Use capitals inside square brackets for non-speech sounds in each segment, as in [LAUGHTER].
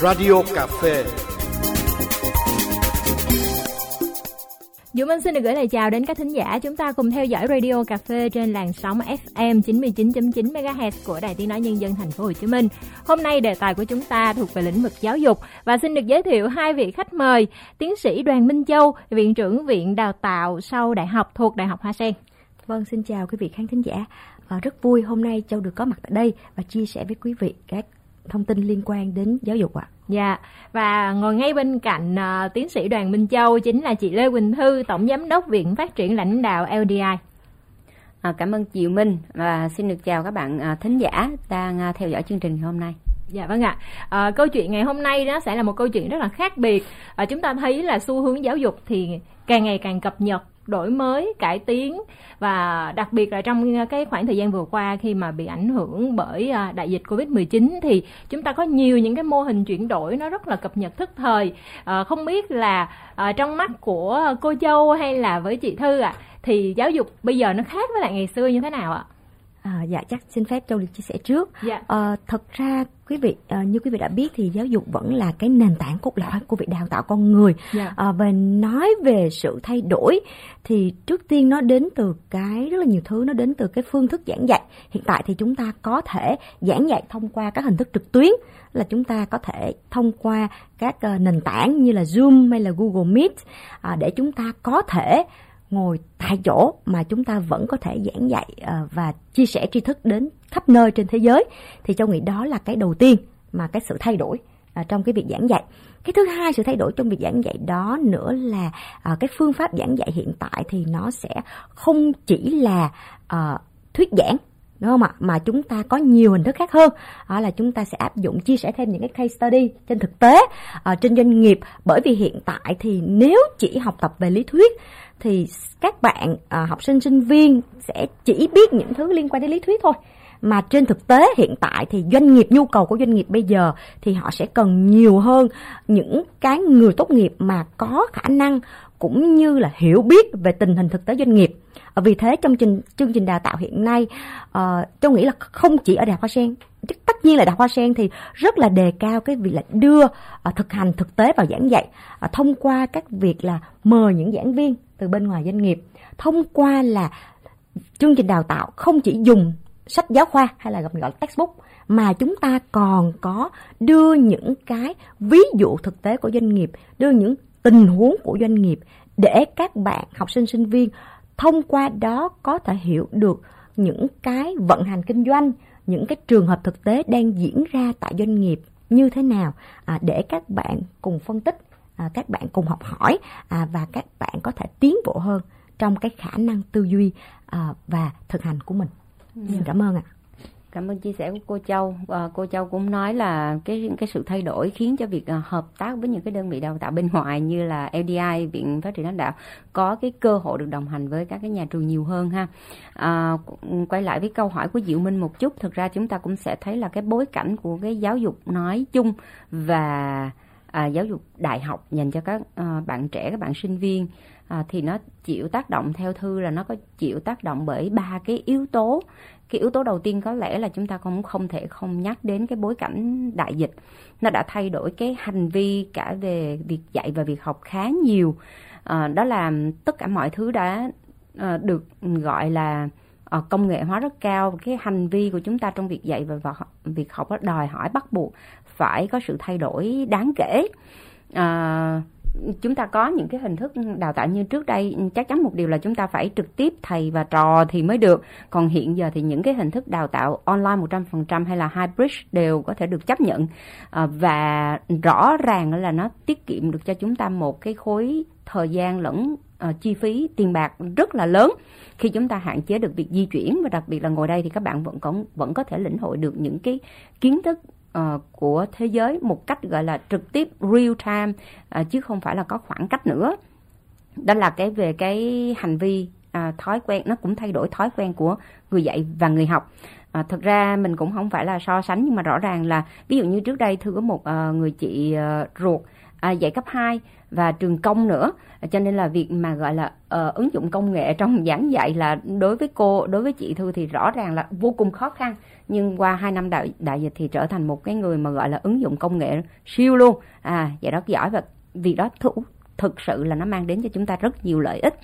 Radio Cà Phê. Dũng Minh xin được gửi lời chào đến các thính giả. Chúng ta cùng theo dõi Radio Cà Phê trên làn sóng FM 99.9 MHz của Đài Tiếng nói Nhân dân Thành phố Hồ Chí Minh. Hôm nay đề tài của chúng ta thuộc về lĩnh vực giáo dục và xin được giới thiệu hai vị khách mời: tiến sĩ Đoàn Minh Châu, viện trưởng Viện Đào tạo sau Đại học thuộc Đại học Hoa Sen. Vâng, xin chào quý vị khán thính giả. À, rất vui hôm nay Châu được có mặt tại đây và chia sẻ với quý vị các thông tin liên quan đến giáo dục ạ. À. Dạ, và ngồi ngay bên cạnh uh, tiến sĩ Đoàn Minh Châu chính là chị Lê Quỳnh Thư, Tổng Giám đốc Viện Phát triển Lãnh đạo LDI. À, cảm ơn chị Minh và xin được chào các bạn uh, thính giả đang uh, theo dõi chương trình ngày hôm nay. Dạ vâng ạ. À, câu chuyện ngày hôm nay đó sẽ là một câu chuyện rất là khác biệt. À, chúng ta thấy là xu hướng giáo dục thì càng ngày càng cập nhật đổi mới cải tiến và đặc biệt là trong ờ, cái khoảng thời gian vừa qua khi mà bị ảnh hưởng bởi ờ, đại dịch Covid-19 thì chúng ta có nhiều những cái mô hình chuyển đổi nó rất là cập nhật thức thời à, không biết là à, trong mắt của cô Châu hay là với chị Thư ạ à, thì giáo dục bây giờ nó khác với lại ngày xưa như thế nào ạ? À, dạ chắc xin phép Châu được chia sẻ trước. Dạ. À, thật ra quý vị à, như quý vị đã biết thì giáo dục vẫn là cái nền tảng cốt lõi của việc đào tạo con người. Dạ. À, và nói về sự thay đổi thì trước tiên nó đến từ cái rất là nhiều thứ nó đến từ cái phương thức giảng dạy. Hiện tại thì chúng ta có thể giảng dạy thông qua các hình thức trực tuyến là chúng ta có thể thông qua các uh, nền tảng như là Zoom hay là Google Meet à, để chúng ta có thể ngồi tại chỗ mà chúng ta vẫn có thể giảng dạy ờ, và chia sẻ tri thức đến khắp nơi trên thế giới, thì châu nghĩ đó là cái đầu tiên mà cái sự thay đổi ờ, trong cái việc giảng dạy. Cái thứ hai, sự thay đổi trong việc giảng dạy đó nữa là ờ, cái phương pháp giảng dạy hiện tại thì nó sẽ không chỉ là thuyết giảng, đúng không ạ? Mà chúng ta có nhiều hình thức khác hơn. Đó là chúng ta sẽ áp dụng chia sẻ thêm những cái case study trên thực tế trên doanh nghiệp. Bởi vì hiện tại thì nếu chỉ học tập về lý thuyết thì các bạn à, học sinh sinh viên sẽ chỉ biết những thứ liên quan đến lý thuyết thôi. Mà trên thực tế hiện tại thì doanh nghiệp nhu cầu của doanh nghiệp bây giờ thì họ sẽ cần nhiều hơn những cái người tốt nghiệp mà có khả năng cũng như là hiểu biết về tình hình thực tế doanh nghiệp. Ờ, vì thế trong trình, chương trình đào tạo hiện nay uh, tôi nghĩ là không chỉ ở đại học hoa sen tất nhiên là đại học hoa sen thì rất là đề cao cái việc là đưa uh, thực hành thực tế vào giảng dạy uh, thông qua các việc là mời những giảng viên từ bên ngoài doanh nghiệp. Thông qua là chương trình đào tạo không chỉ dùng sách giáo khoa hay là gọi là textbook mà chúng ta còn có đưa những cái ví dụ thực tế của doanh nghiệp đưa những tình huống của doanh nghiệp để các bạn học sinh sinh viên thông qua đó có thể hiểu được những cái vận hành kinh doanh những cái trường hợp thực tế đang diễn ra tại doanh nghiệp như thế nào à, để các bạn cùng phân tích à, các bạn cùng học hỏi à, và các bạn có thể tiến bộ hơn trong cái khả năng tư duy à, và thực hành của mình. Ừ. Xin cảm ơn ạ. Cảm ơn chia sẻ của cô Châu. À, cô Châu cũng nói là cái cái sự thay đổi khiến cho việc à, hợp tác với những cái đơn vị đào tạo bên ngoài như là LDI, Viện Phát triển lãnh đạo có cái cơ hội được đồng hành với các cái nhà trường nhiều hơn ha. À, quay lại với câu hỏi của Diệu Minh một chút, thực ra chúng ta cũng sẽ thấy là cái bối cảnh của cái giáo dục nói chung và à, giáo dục đại học dành cho các à, bạn trẻ các bạn sinh viên à, thì nó chịu tác động theo thư là nó có chịu tác động bởi ba cái yếu tố. Cái yếu tố đầu tiên có lẽ là chúng ta cũng không thể không nhắc đến cái bối cảnh đại dịch. Nó đã thay đổi cái hành vi cả về việc dạy và việc học khá nhiều. À, đó là tất cả mọi thứ đã à, được gọi là à, công nghệ hóa rất cao. Cái hành vi của chúng ta trong việc dạy và, và việc học đó đòi hỏi bắt buộc phải có sự thay đổi đáng kể. À, chúng ta có những cái hình thức đào tạo như trước đây chắc chắn một điều là chúng ta phải trực tiếp thầy và trò thì mới được. Còn hiện giờ thì những cái hình thức đào tạo online 100% hay là hybrid đều có thể được chấp nhận. À, và rõ ràng là nó tiết kiệm được cho chúng ta một cái khối thời gian lẫn uh, chi phí tiền bạc rất là lớn khi chúng ta hạn chế được việc di chuyển. Và đặc biệt là ngồi đây thì các bạn vẫn có vẫn có thể lĩnh hội được những cái kiến thức uh, của thế giới một cách gọi là trực tiếp real time uh, chứ không phải là có khoảng cách nữa. Đó là cái về cái hành vi à, thói quen nó cũng thay đổi thói quen của người dạy và người học. À, thực ra mình cũng không phải là so sánh nhưng mà rõ ràng là ví dụ như trước đây thư có một à, người chị à, ruột à, dạy cấp 2 và trường công nữa. Cho nên là việc mà gọi là uh, ứng dụng công nghệ trong giảng dạy là đối với cô đối với chị thư thì rõ ràng là vô cùng khó khăn nhưng qua hai năm đại, đại dịch thì trở thành một cái người mà gọi là ứng dụng công nghệ siêu luôn. À vậy rất giỏi và việc đó thủ thực sự là nó mang đến cho chúng ta rất nhiều lợi ích.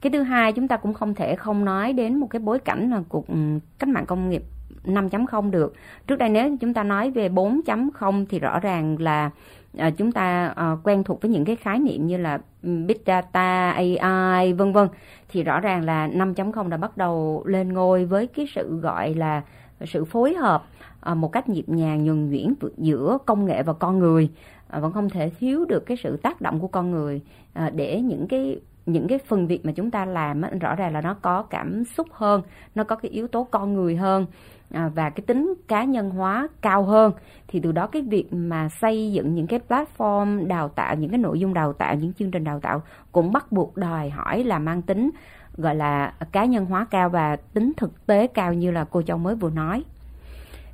Cái thứ hai chúng ta cũng không thể không nói đến một cái bối cảnh là cuộc cách mạng công nghiệp 5.0 được. Trước đây nếu chúng ta nói về 4.0 thì rõ ràng là à, chúng ta à, quen thuộc với những cái khái niệm như là big data, AI vân vân. Thì rõ ràng là 5.0 đã bắt đầu lên ngôi với cái sự gọi là sự phối hợp à, một cách nhịp nhàng, nhuần nhuyễn giữa công nghệ và con người à, vẫn không thể thiếu được cái sự tác động của con người à, để những cái những cái phần việc mà chúng ta làm rõ ràng là nó có cảm xúc hơn, nó có cái yếu tố con người hơn và cái tính cá nhân hóa cao hơn. Thì từ đó cái việc mà xây dựng những cái platform đào tạo, những cái nội dung đào tạo, những chương trình đào tạo cũng bắt buộc đòi hỏi là mang tính gọi là cá nhân hóa cao và tính thực tế cao như là cô châu mới vừa nói.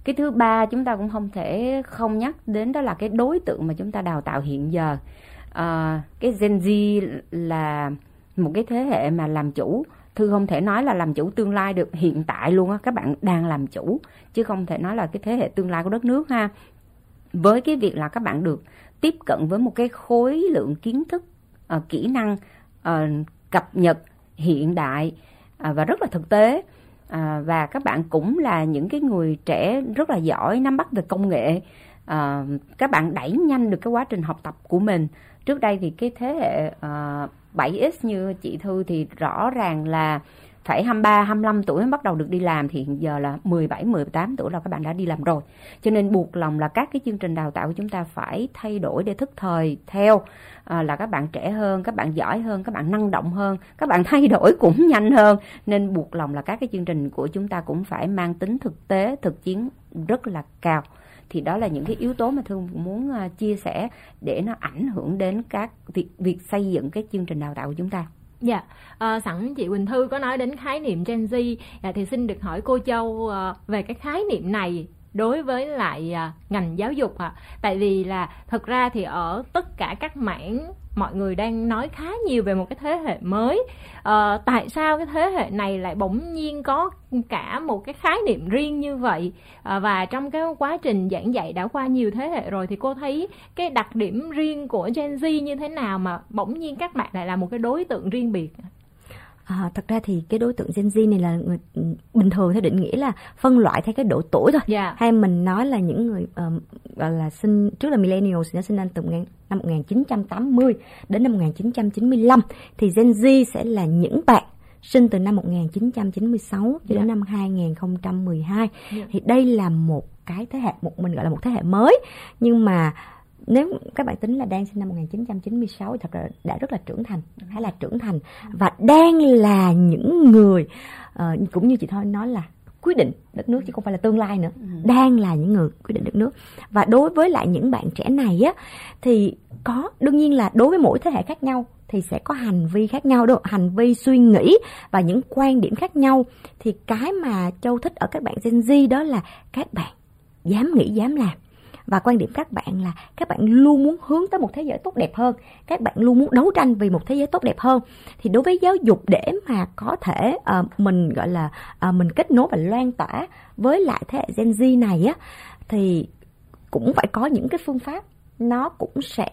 Cái thứ ba chúng ta cũng không thể không nhắc đến đó là cái đối tượng mà chúng ta đào tạo hiện giờ. À, cái Gen Z là một cái thế hệ mà làm chủ. Thư không thể nói là làm chủ tương lai được hiện tại luôn á các bạn đang làm chủ chứ không thể nói là cái thế hệ tương lai của đất nước ha. Với cái việc là các bạn được tiếp cận với một cái khối lượng kiến thức uh, kỹ năng uh, cập nhật hiện đại à, và rất là thực tế. À, và các bạn cũng là những cái người trẻ rất là giỏi nắm bắt về công nghệ. À, các bạn đẩy nhanh được cái quá trình học tập của mình. Trước đây thì cái thế hệ à, 7X như chị Thư thì rõ ràng là phải 23, 25 tuổi mới bắt đầu được đi làm thì hiện giờ là 17, 18 tuổi là các bạn đã đi làm rồi. Cho nên buộc lòng là các cái chương trình đào tạo của chúng ta phải thay đổi để thức thời theo à, là các bạn trẻ hơn, các bạn giỏi hơn, các bạn năng động hơn, các bạn [LAUGHS] thay đổi cũng nhanh hơn. Nên buộc lòng là các cái chương trình của chúng ta cũng phải mang tính thực tế, thực chiến rất là cao. Thì đó là những cái yếu tố mà thương muốn à, chia sẻ để nó ảnh hưởng đến các việc việc xây dựng cái chương trình đào tạo của chúng ta. Dạ, à, sẵn chị Quỳnh Thư có nói đến khái niệm Gen Z, à, thì xin được hỏi cô Châu à, về cái khái niệm này đối với lại à, ngành giáo dục ạ. À. Tại vì là thật ra thì ở tất cả các mảng mọi người đang nói khá nhiều về một cái thế hệ mới. À, tại sao cái thế hệ này lại bỗng nhiên có cả một cái khái niệm riêng như vậy? À, và trong cái quá trình giảng dạy đã qua nhiều thế hệ rồi thì cô thấy cái đặc điểm riêng của Gen Z như thế nào mà bỗng nhiên các bạn lại là một cái đối tượng riêng biệt? À, thật ra thì cái đối tượng Gen Z này là người ừ, bình thường theo định nghĩa là phân loại theo cái độ tuổi thôi. Yeah. Dạ. Hay mình nói là những người um, gọi là sinh trước là millennials nó sinh ra từ năm 1980 đến năm 1995 thì Gen Z sẽ là những bạn sinh từ năm 1996 cho đến yeah. Dạ. năm 2012. Yeah. Dạ. Thì đây là một cái thế hệ một mình gọi là một thế hệ mới nhưng mà nếu các bạn tính là đang sinh năm 1996 thì thật ra đã rất là trưởng thành khá là trưởng thành. Và đang là những người uh, cũng như chị thôi nói là quyết định đất nước chứ không phải là tương lai nữa. Ừ. đang là những người quyết định đất nước. Và đối với lại những bạn trẻ này á thì có đương nhiên là đối với mỗi thế hệ khác nhau thì sẽ có hành vi khác nhau đâu hành vi suy nghĩ và những quan điểm khác nhau. Thì cái mà châu thích ở các bạn Gen Z đó là các bạn dám nghĩ dám làm và quan điểm các bạn là các bạn luôn muốn hướng tới một thế giới tốt đẹp hơn các bạn luôn muốn đấu tranh vì một thế giới tốt đẹp hơn. Thì đối với giáo dục để mà có thể uh, mình gọi là uh, mình kết nối và loan tỏa với lại thế hệ Gen Z này á thì cũng phải có những cái phương pháp nó cũng sẽ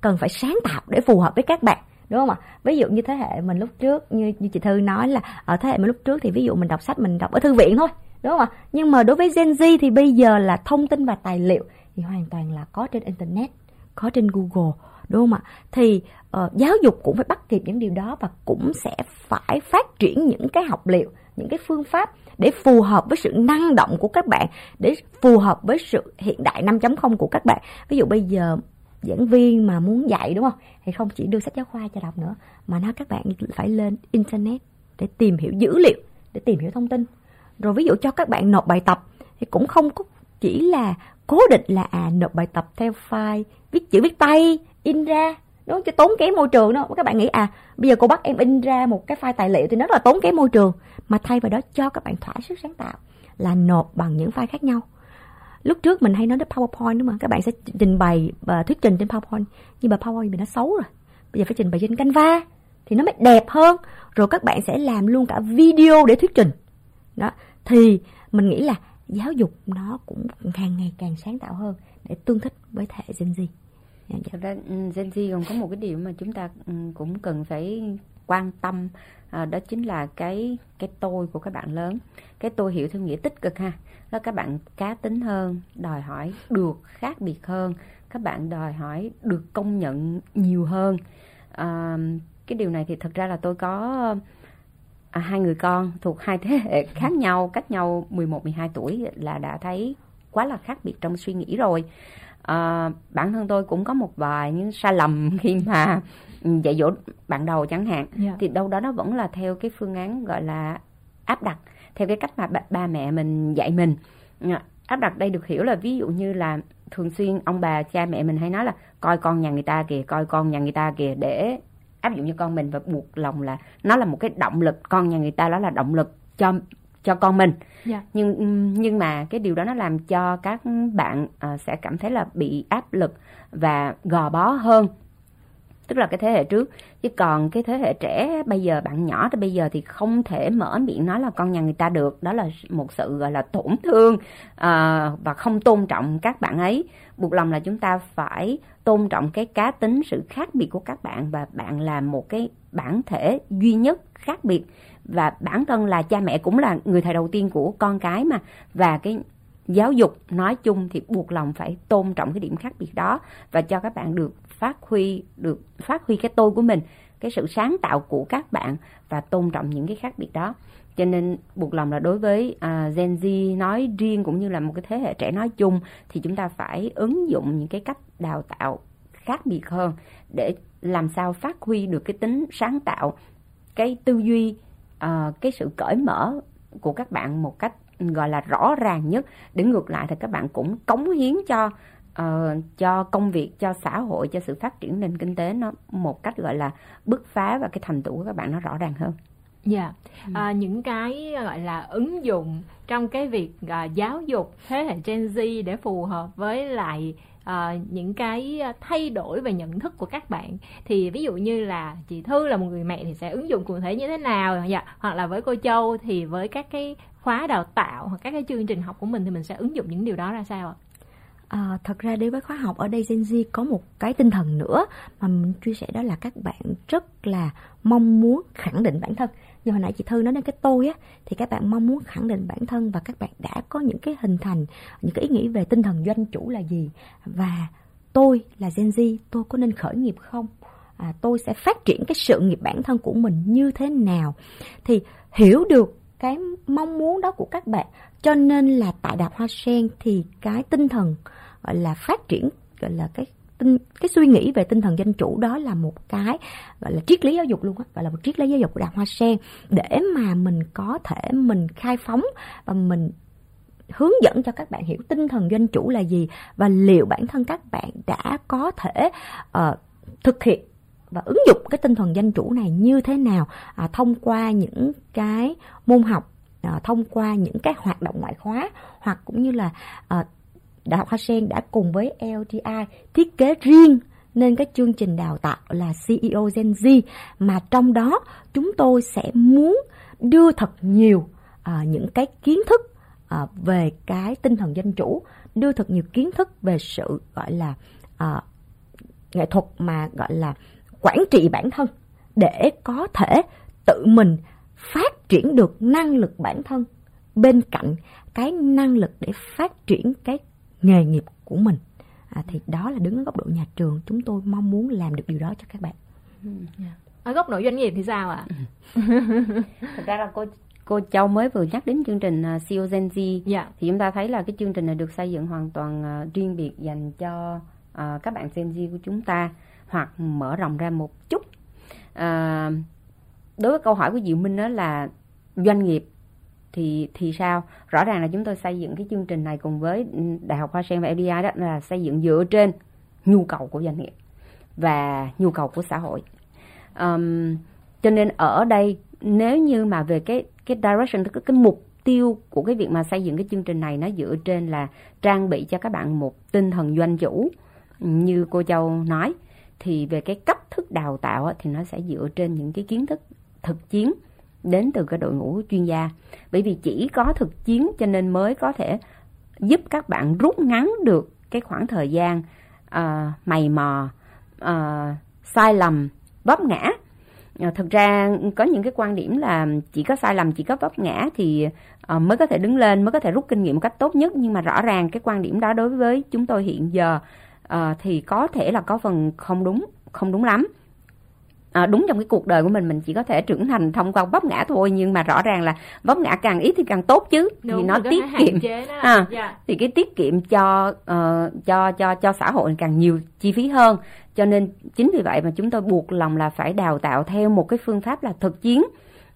cần phải sáng tạo để phù hợp với các bạn đúng không ạ? Ví dụ như thế hệ mình lúc trước như, như chị thư nói là ở thế hệ mình lúc trước thì ví dụ mình đọc sách mình đọc ở thư viện thôi đúng không ạ? Nhưng mà đối với Gen Z thì bây giờ là thông tin và tài liệu thì hoàn toàn là có trên internet có trên google đúng không ạ? Thì uh, giáo dục cũng phải bắt kịp những điều đó và cũng sẽ phải phát triển những cái học liệu những cái phương pháp để phù hợp với sự năng động của các bạn để phù hợp với sự hiện đại 5.0 của các bạn. Ví dụ bây giờ giảng viên mà muốn dạy đúng không? Thì không chỉ đưa sách giáo khoa cho đọc nữa mà nó các bạn phải lên internet để tìm hiểu dữ liệu để tìm hiểu thông tin. Rồi ví dụ cho các bạn nộp bài tập thì cũng không có chỉ là cố định là à nộp bài tập theo file, viết chữ viết tay, in ra, đúng cho tốn kém môi trường đó. Các bạn nghĩ à bây giờ cô bắt em in ra một cái file tài liệu thì nó rất là tốn kém môi trường. Mà thay vào đó cho các bạn thỏa sức sáng tạo là nộp bằng những file khác nhau. Lúc trước mình hay nói đến PowerPoint đúng không? Các bạn sẽ trình bày và thuyết trình trên PowerPoint. Nhưng mà PowerPoint mình nó xấu rồi. Bây giờ phải trình bày trên Canva thì nó mới đẹp hơn. Rồi các bạn sẽ làm luôn cả video để thuyết trình. Đó. Thì mình nghĩ là giáo dục nó cũng càng ngày càng sáng tạo hơn để tương thích với thế hệ Gen Z. Dạ. dạ. Thật ra ừ, Gen Z còn có một cái điều mà chúng ta ừ, cũng cần phải quan tâm à, đó chính là cái cái tôi của các bạn lớn cái tôi hiểu theo nghĩa tích cực ha đó các bạn cá tính hơn đòi hỏi được khác biệt hơn các bạn đòi hỏi được công nhận nhiều hơn à, cái điều này thì thật ra là tôi có à, hai người con thuộc hai thế hệ khác nhau cách nhau 11 12 tuổi là đã thấy quá là khác biệt trong suy nghĩ rồi à, bản thân tôi cũng có một vài những sai lầm [LAUGHS] khi mà dạy dỗ bạn đầu chẳng hạn yeah. Dạ. thì đâu đó nó vẫn là theo cái phương án gọi là áp đặt theo cái cách mà ba, ba mẹ mình dạy mình dạ, áp đặt đây được hiểu là ví dụ như là thường xuyên ông bà cha mẹ mình hay nói là coi con nhà người ta kìa coi con nhà người ta kìa để áp dụng cho con mình và buộc lòng là nó là một cái động lực con nhà người ta đó là động lực cho cho con mình yeah. Dạ. nhưng nhưng mà cái điều đó nó làm cho các bạn uh, sẽ cảm thấy là bị áp lực và gò bó hơn tức là cái thế hệ trước chứ còn cái thế hệ trẻ bây giờ bạn nhỏ tới bây giờ thì không thể mở miệng nói là con nhà người ta được đó là một sự gọi là tổn thương uh, và không tôn trọng các bạn ấy buộc lòng là chúng ta phải tôn trọng cái cá tính, sự khác biệt của các bạn và bạn là một cái bản thể duy nhất khác biệt. Và bản thân là cha mẹ cũng là người thầy đầu tiên của con cái mà. Và cái giáo dục nói chung thì buộc lòng phải tôn trọng cái điểm khác biệt đó và cho các bạn được phát huy, được phát huy cái tôi của mình, cái sự sáng tạo của các bạn và tôn trọng những cái khác biệt đó cho nên buộc lòng là đối với uh, Gen Z nói riêng cũng như là một cái thế hệ trẻ nói chung thì chúng ta phải ứng dụng những cái cách đào tạo khác biệt hơn để làm sao phát huy được cái tính sáng tạo cái tư duy uh, cái sự cởi mở của các bạn một cách gọi là rõ ràng nhất. Để ngược lại thì các bạn cũng cống hiến cho uh, cho công việc cho xã hội cho sự phát triển nền kinh tế nó một cách gọi là bứt phá và cái thành tựu của các bạn nó rõ ràng hơn. Dạ, yeah. Ừ. à, những cái gọi là ứng dụng trong cái việc à, giáo dục thế hệ Gen Z để phù hợp với lại à, những cái thay đổi về nhận thức của các bạn thì ví dụ như là chị Thư là một người mẹ thì sẽ ứng dụng cụ thể như thế nào dạ hoặc là với cô Châu thì với các cái khóa đào tạo hoặc các cái chương trình học của mình thì mình sẽ ứng dụng những điều đó ra sao ạ? À, thật ra đối với khóa học ở đây Gen Z có một cái tinh thần nữa mà mình chia sẻ đó là các bạn rất là mong muốn khẳng định bản thân. Như hồi nãy chị Thư nói đến cái tôi á thì các bạn mong muốn khẳng định bản thân và các bạn đã có những cái hình thành những cái ý nghĩ về tinh thần doanh chủ là gì? Và tôi là Gen Z tôi có nên khởi nghiệp không? À, tôi sẽ phát triển cái sự nghiệp bản thân của mình như thế nào? Thì hiểu được cái mong muốn đó của các bạn cho nên là tại Đạp Hoa Sen thì cái tinh thần gọi là phát triển gọi là cái tinh cái suy nghĩ về tinh thần dân chủ đó là một cái gọi là triết lý giáo dục luôn á gọi là một triết lý giáo dục của đào Hoa Sen. Để mà mình có thể mình khai phóng và mình hướng dẫn cho các bạn hiểu tinh thần doanh chủ là gì và liệu bản thân các bạn đã có thể uh, thực hiện và ứng dụng cái tinh thần dân chủ này như thế nào à, thông qua những cái môn học à, thông qua những cái hoạt động ngoại khóa hoặc cũng như là à, Đại học Hoa Sen đã cùng với LTI thiết kế riêng nên cái chương trình đào tạo là CEO Gen Z. Mà trong đó chúng tôi sẽ muốn đưa thật nhiều à, những cái kiến thức à, về cái tinh thần dân chủ đưa thật nhiều kiến thức về sự gọi là à, nghệ thuật mà gọi là quản trị bản thân để có thể tự mình phát triển được năng lực bản thân. Bên cạnh cái năng lực để phát triển cái nghề nghiệp của mình. À, thì đó là đứng ở góc độ nhà trường. Chúng tôi mong muốn làm được điều đó cho các bạn. Ở góc độ doanh nghiệp thì sao ạ? Thật ra là cô cô Châu mới vừa nhắc đến chương trình uh, CEO Gen Z. Dạ. thì chúng ta thấy là cái chương trình này được xây dựng hoàn toàn uh, riêng biệt dành cho uh, các bạn Gen Z của chúng ta hoặc mở rộng ra một chút. À, đối với câu hỏi của Diệu Minh đó là doanh nghiệp thì thì sao? Rõ ràng là chúng tôi xây dựng cái chương trình này cùng với đại học Hoa Sen và FDI đó là xây dựng dựa trên nhu cầu của doanh nghiệp và nhu cầu của xã hội. Um, cho nên ở đây nếu như mà về cái cái direction cái, cái mục tiêu của cái việc mà xây dựng cái chương trình này nó dựa trên là trang bị cho các bạn một tinh thần doanh chủ như cô Châu nói thì về cái cách thức đào tạo thì nó sẽ dựa trên những cái kiến thức thực chiến đến từ cái đội ngũ chuyên gia. Bởi vì chỉ có thực chiến cho nên mới có thể giúp các bạn rút ngắn được cái khoảng thời gian uh, mày mò uh, sai lầm vấp ngã. Uh, thực ra có những cái quan điểm là chỉ có sai lầm chỉ có vấp ngã thì uh, mới có thể đứng lên mới có thể rút kinh nghiệm một cách tốt nhất. Nhưng mà rõ ràng cái quan điểm đó đối với chúng tôi hiện giờ uh, thì có thể là có phần không đúng không đúng lắm à, đúng trong cái cuộc đời của mình mình chỉ có thể trưởng thành thông qua vấp ngã thôi nhưng mà rõ ràng là vấp ngã càng ít thì càng tốt chứ đúng, thì nó tiết kiệm à, yeah. Dạ. thì cái tiết kiệm cho uh, cho cho cho xã hội càng nhiều chi phí hơn cho nên chính vì vậy mà chúng tôi buộc lòng là phải đào tạo theo một cái phương pháp là thực chiến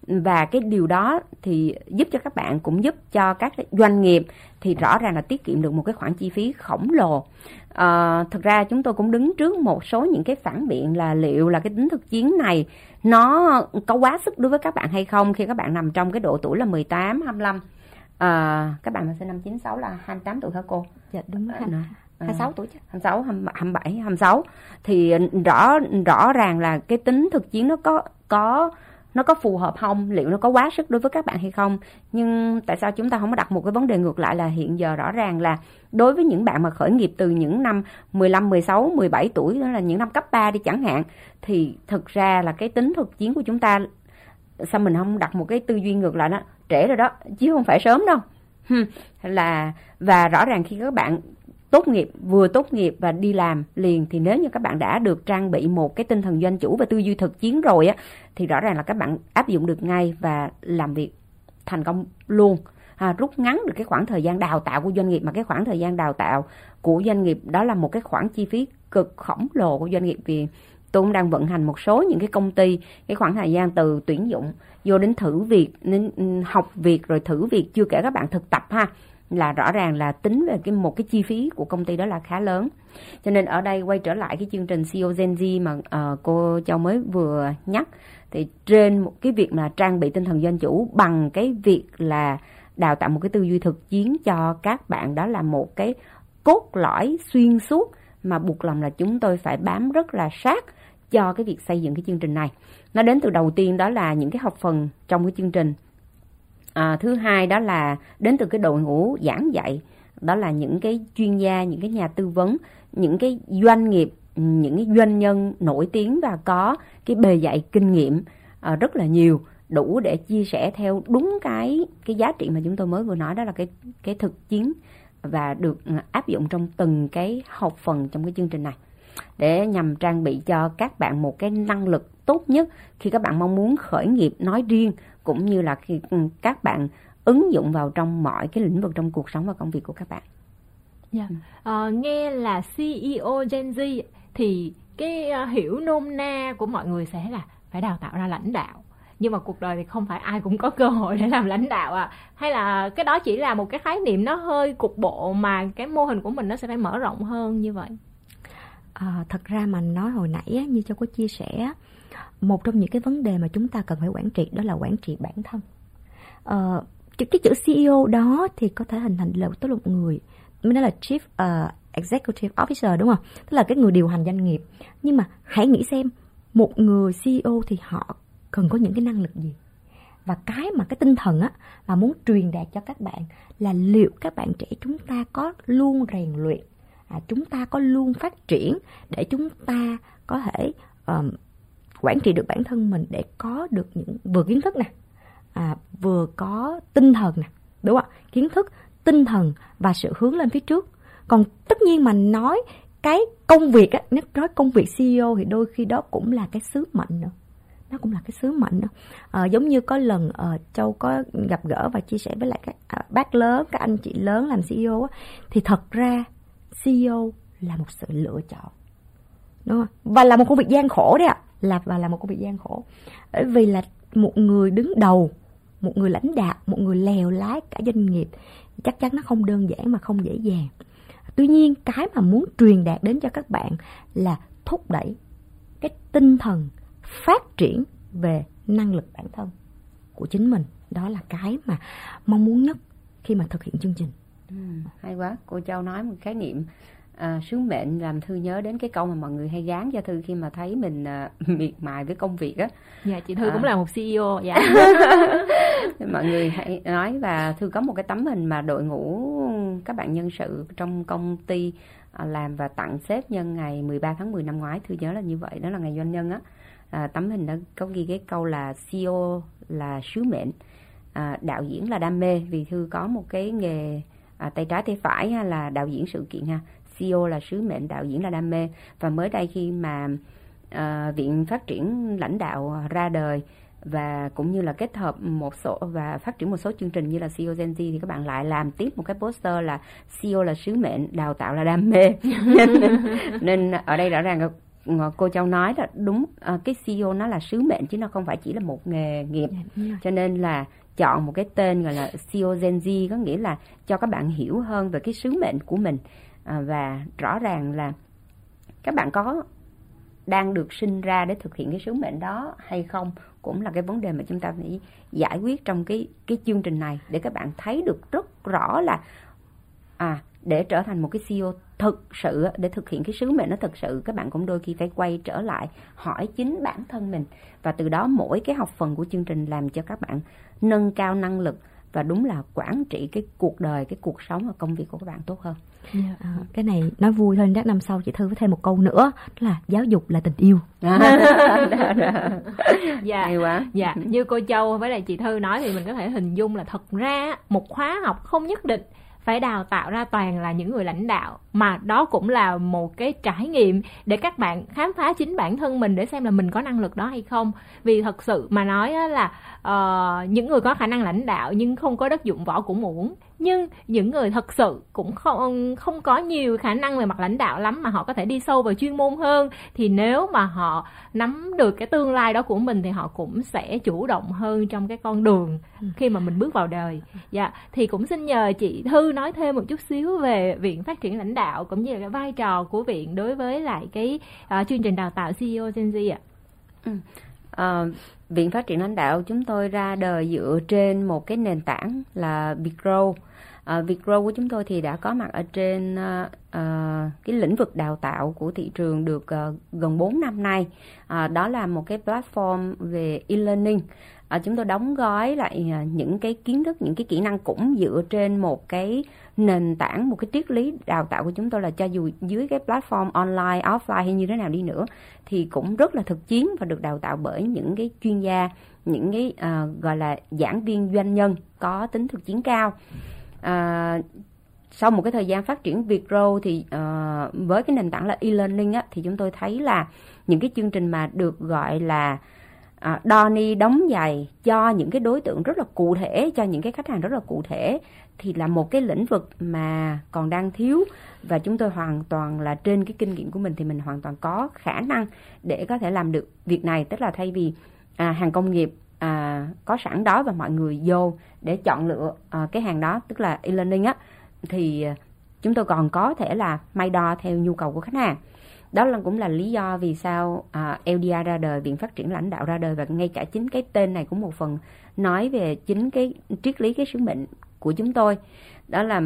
và cái điều đó thì giúp cho các bạn cũng giúp cho các doanh nghiệp thì rõ ràng là tiết kiệm được một cái khoản chi phí khổng lồ à, thực ra chúng tôi cũng đứng trước một số những cái phản biện là liệu là cái tính thực chiến này nó có quá sức đối với các bạn hay không khi các bạn nằm trong cái độ tuổi là 18, 25 à, các bạn mà sinh năm 96 là 28 tuổi hả cô? Dạ đúng rồi. À, 26 tuổi chứ 26, 27, 26 thì rõ rõ ràng là cái tính thực chiến nó có có nó có phù hợp không? Liệu nó có quá sức đối với các bạn hay không? Nhưng tại sao chúng ta không có đặt một cái vấn đề ngược lại là hiện giờ rõ ràng là đối với những bạn mà khởi nghiệp từ những năm 15, 16, 17 tuổi đó là những năm cấp 3 đi chẳng hạn thì thực ra là cái tính thực chiến của chúng ta sao mình không đặt một cái tư duy ngược lại đó? Trễ rồi đó chứ không phải sớm đâu. Là và rõ ràng khi các bạn tốt nghiệp vừa tốt nghiệp và đi làm liền thì nếu như các bạn đã được trang bị một cái tinh thần doanh chủ và tư duy thực chiến rồi á thì rõ ràng là các bạn áp dụng được ngay và làm việc thành công luôn. À, rút ngắn được cái khoảng thời gian đào tạo của doanh nghiệp mà cái khoảng thời gian đào tạo của doanh nghiệp đó là một cái khoản chi phí cực khổng lồ của doanh nghiệp vì tôi cũng đang vận hành một số những cái công ty cái khoảng thời gian từ tuyển dụng vô đến thử việc đến ừ, học việc rồi thử việc chưa kể các bạn thực tập ha là rõ ràng là tính về cái một cái chi phí của công ty đó là khá lớn. Cho nên ở đây quay trở lại cái chương trình CEO Gen Z mà uh, cô Châu mới vừa nhắc thì trên một cái việc mà trang bị tinh thần doanh chủ bằng cái việc là đào tạo một cái tư duy thực chiến cho các bạn đó là một cái cốt lõi xuyên suốt mà buộc lòng là chúng tôi phải bám rất là sát cho cái việc xây dựng cái chương trình này. Nó đến từ đầu tiên đó là những cái học phần trong cái chương trình à, thứ hai đó là đến từ cái đội ngũ giảng dạy. Đó là những cái chuyên gia những cái nhà tư vấn những cái doanh nghiệp những cái doanh nhân nổi tiếng và có cái bề dạy kinh nghiệm à, rất là nhiều đủ để chia sẻ theo đúng cái cái giá trị mà chúng tôi mới vừa nói. Đó là cái cái thực chiến và được à, áp dụng trong từng cái học phần trong cái chương trình này. Để nhằm trang bị cho các bạn một cái năng lực tốt nhất khi các bạn mong muốn khởi nghiệp nói riêng cũng như là khi ừ, các bạn ứng dụng vào trong mọi cái lĩnh vực trong cuộc sống và công việc của các bạn. Yeah. Dạ. À, nghe là CEO Gen Z thì cái uh, hiểu nôm na của mọi người sẽ là phải đào tạo ra lãnh đạo nhưng mà cuộc đời thì không phải ai cũng có cơ hội để làm lãnh đạo à hay là cái đó chỉ là một cái khái niệm nó hơi cục bộ mà cái mô hình của mình nó sẽ phải mở rộng hơn như vậy à, thật ra mà nói hồi nãy á, như cho có chia sẻ một trong những cái vấn đề mà chúng ta cần phải quản trị đó là quản trị bản thân. À, cái chữ CEO đó thì có thể hình thành là tới một người mình nói là chief uh, executive officer đúng không? Tức là cái người điều hành doanh nghiệp. Nhưng mà hãy nghĩ xem một người CEO thì họ cần có những cái năng lực gì? Và cái mà cái tinh thần á mà muốn truyền đạt cho các bạn là liệu các bạn trẻ chúng ta có luôn rèn luyện à, chúng ta có luôn phát triển để chúng ta có thể um, quản trị được bản thân mình để có được những vừa kiến thức nè à, vừa có tinh thần nè đúng không kiến thức tinh thần và sự hướng lên phía trước. Còn tất nhiên mà nói cái công việc á nói công việc CEO thì đôi khi đó cũng là cái sứ mệnh nữa. Nó cũng là cái sứ mệnh đó. À, ờ, giống như có lần à, châu có gặp gỡ và chia sẻ với lại các à, bác lớn các anh chị lớn làm CEO á, thì thật ra CEO là một sự lựa chọn. Đúng không? Và là một công việc gian khổ đấy ạ. Là, và là một công việc gian khổ. Bởi vì là một người đứng đầu, một người lãnh đạo, một người lèo lái cả doanh nghiệp, chắc chắn nó không đơn giản mà không dễ dàng. Tuy nhiên, cái mà muốn truyền đạt đến cho các bạn là thúc đẩy cái tinh thần phát triển về năng lực bản thân của chính mình. Đó là cái mà mong muốn nhất khi mà thực hiện chương trình ừ, hay quá. Cô châu nói một khái niệm à, sứ mệnh làm thư nhớ đến cái câu mà mọi người hay gán cho thư khi mà thấy mình à, [LAUGHS] miệt mài với công việc á. Dạ chị thư à. cũng là một ceo dạ. [LAUGHS] Mọi người hãy nói và thư có một cái tấm hình mà đội ngũ các bạn nhân sự trong công ty à, làm và tặng sếp nhân ngày 13 tháng 10 năm ngoái. Thư nhớ là như vậy đó là ngày doanh nhân á. À, tấm hình đó có ghi cái câu là CEO là sứ mệnh à, đạo diễn là đam mê. Vì thư có một cái nghề à, tay trái tay phải ha, là đạo diễn sự kiện ha. CEO là sứ mệnh đạo diễn là đam mê. Và mới đây khi mà à, viện phát triển lãnh đạo ra đời và cũng như là kết hợp một số và phát triển một số chương trình như là CEO Gen Z thì các bạn lại làm tiếp một cái poster là CEO là sứ mệnh đào tạo là đam mê. Nên, [LAUGHS] nên ở đây rõ ràng cô châu nói là đúng à, cái CEO nó là sứ mệnh chứ nó không phải chỉ là một nghề nghiệp. Dạ, cho nên là chọn một cái tên gọi là CEO Gen Z có nghĩa là cho các bạn hiểu hơn về cái sứ mệnh của mình. À, và rõ ràng là các bạn có đang được sinh ra để thực hiện cái sứ mệnh đó hay không cũng là cái vấn đề mà chúng ta phải giải quyết trong cái cái chương trình này để các bạn thấy được rất rõ là à để trở thành một cái CEO thực sự để thực hiện cái sứ mệnh nó thực sự các bạn cũng đôi khi phải quay trở lại hỏi chính bản thân mình và từ đó mỗi cái học phần của chương trình làm cho các bạn nâng cao năng lực và đúng là quản trị cái cuộc đời cái cuộc sống và công việc của các bạn tốt hơn yeah. Dạ, à, cái này nói vui thôi chắc năm sau chị thư với thêm một câu nữa là giáo dục là tình yêu [LAUGHS] dạ Hay quá. dạ như cô châu với lại chị thư nói thì mình có thể hình dung là thật ra một khóa học không nhất định phải đào tạo ra toàn là những người lãnh đạo. Mà đó cũng là một cái trải nghiệm để các bạn khám phá chính bản thân mình để xem là mình có năng lực đó hay không. Vì thật sự mà nói là uh, những người có khả năng lãnh đạo nhưng không có đất dụng võ cũng uổng nhưng những người thật sự cũng không không có nhiều khả năng về mặt lãnh đạo lắm mà họ có thể đi sâu vào chuyên môn hơn. Thì nếu mà họ nắm được cái tương lai đó của mình thì họ cũng sẽ chủ động hơn trong cái con đường ừ. khi mà mình bước vào đời. Dạ thì cũng xin nhờ chị thư nói thêm một chút xíu về viện phát triển lãnh đạo cũng như là cái vai trò của viện đối với lại cái uh, chương trình đào tạo CEO Gen Z ạ. Ừ à, Viện Phát triển lãnh đạo chúng tôi ra đời dựa trên một cái nền tảng là Vigrow Ờ, à, việc grow của chúng tôi thì đã có mặt ở trên à, cái lĩnh vực đào tạo của thị trường được à, gần 4 năm nay. À, đó là một cái platform về e-learning. À, chúng tôi đóng gói lại những cái kiến thức, những cái kỹ năng cũng dựa trên một cái nền tảng, một cái triết lý đào tạo của chúng tôi là cho dù dưới cái platform online, offline hay như thế nào đi nữa thì cũng rất là thực chiến và được đào tạo bởi những cái chuyên gia, những cái uh, gọi là giảng viên doanh nhân có tính thực chiến cao à, sau một cái thời gian phát triển Vietgrow thì uh, với cái nền tảng là e-learning á, thì chúng tôi thấy là những cái chương trình mà được gọi là à, uh, đo ni đóng giày cho những cái đối tượng rất là cụ thể cho những cái khách hàng rất là cụ thể thì là một cái lĩnh vực mà còn đang thiếu. Và chúng tôi hoàn toàn là trên cái kinh nghiệm của mình thì mình hoàn toàn có khả năng để có thể làm được việc này. Tức là thay vì à, hàng công nghiệp à, có sẵn đó và mọi người vô để chọn lựa à, cái hàng đó tức là e-learning á thì à, chúng tôi còn có thể là may đo theo nhu cầu của khách hàng. Đó là cũng là lý do vì sao à, LDI ra đời viện phát triển lãnh đạo ra đời và ngay cả chính cái tên này cũng một phần nói về chính cái triết lý cái sứ mệnh của chúng tôi. Đó là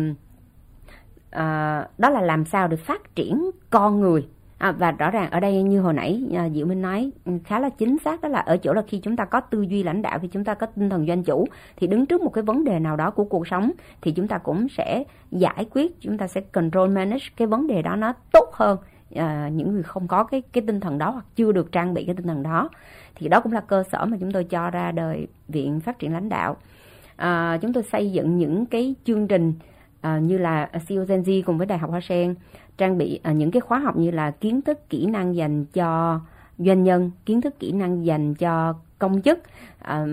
à, đó là làm sao được phát triển con người À, và rõ ràng ở đây như hồi nãy à, Diệu Minh nói ừ, khá là chính xác đó là ở chỗ là khi chúng ta có tư duy lãnh đạo khi chúng ta có tinh thần doanh chủ thì đứng trước một cái vấn đề nào đó của cuộc sống thì chúng ta cũng sẽ giải quyết chúng ta sẽ control manage cái vấn đề đó nó tốt hơn à, những người không có cái cái tinh thần đó hoặc chưa được trang bị cái tinh thần đó. Thì đó cũng là cơ sở mà chúng tôi cho ra đời viện phát triển lãnh đạo. À, chúng tôi xây dựng những cái chương trình à, như là CEO Gen Z cùng với Đại học Hoa Sen trang bị à, những cái khóa học như là kiến thức kỹ năng dành cho doanh nhân kiến thức kỹ năng dành cho công chức à,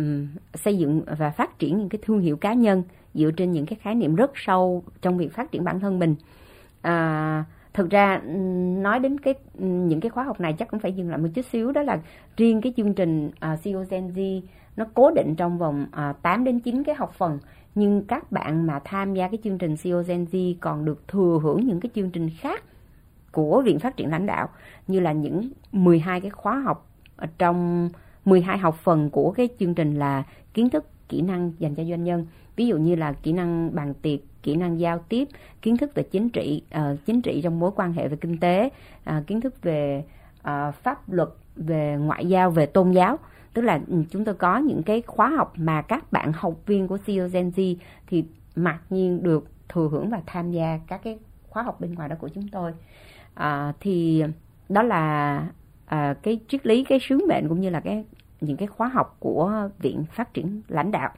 xây dựng và phát triển những cái thương hiệu cá nhân dựa trên những cái khái niệm rất sâu trong việc phát triển bản thân mình. À, thực ra nói đến cái những cái khóa học này chắc cũng phải dừng lại một chút xíu đó là riêng cái chương trình à, uh, CEO Gen Z nó cố định trong vòng à, uh, 8 đến 9 cái học phần nhưng các bạn mà tham gia cái chương trình CEO Gen Z còn được thừa hưởng những cái chương trình khác của Viện Phát triển lãnh đạo như là những 12 cái khóa học ờ, trong 12 học phần của cái chương trình là kiến thức kỹ năng dành cho doanh nhân. Ví dụ như là kỹ năng bàn tiệc kỹ năng giao tiếp kiến thức về chính trị uh, chính trị trong mối quan hệ về kinh tế uh, kiến thức về uh, pháp luật về ngoại giao về tôn giáo tức là ừ, chúng tôi có những cái khóa học mà các bạn học viên của CEO Gen Z thì mặc nhiên được thừa hưởng và tham gia các cái khóa học bên ngoài đó của chúng tôi. À, thì đó là à, cái triết lý cái sứ mệnh cũng như là cái những cái khóa học của viện phát triển lãnh đạo.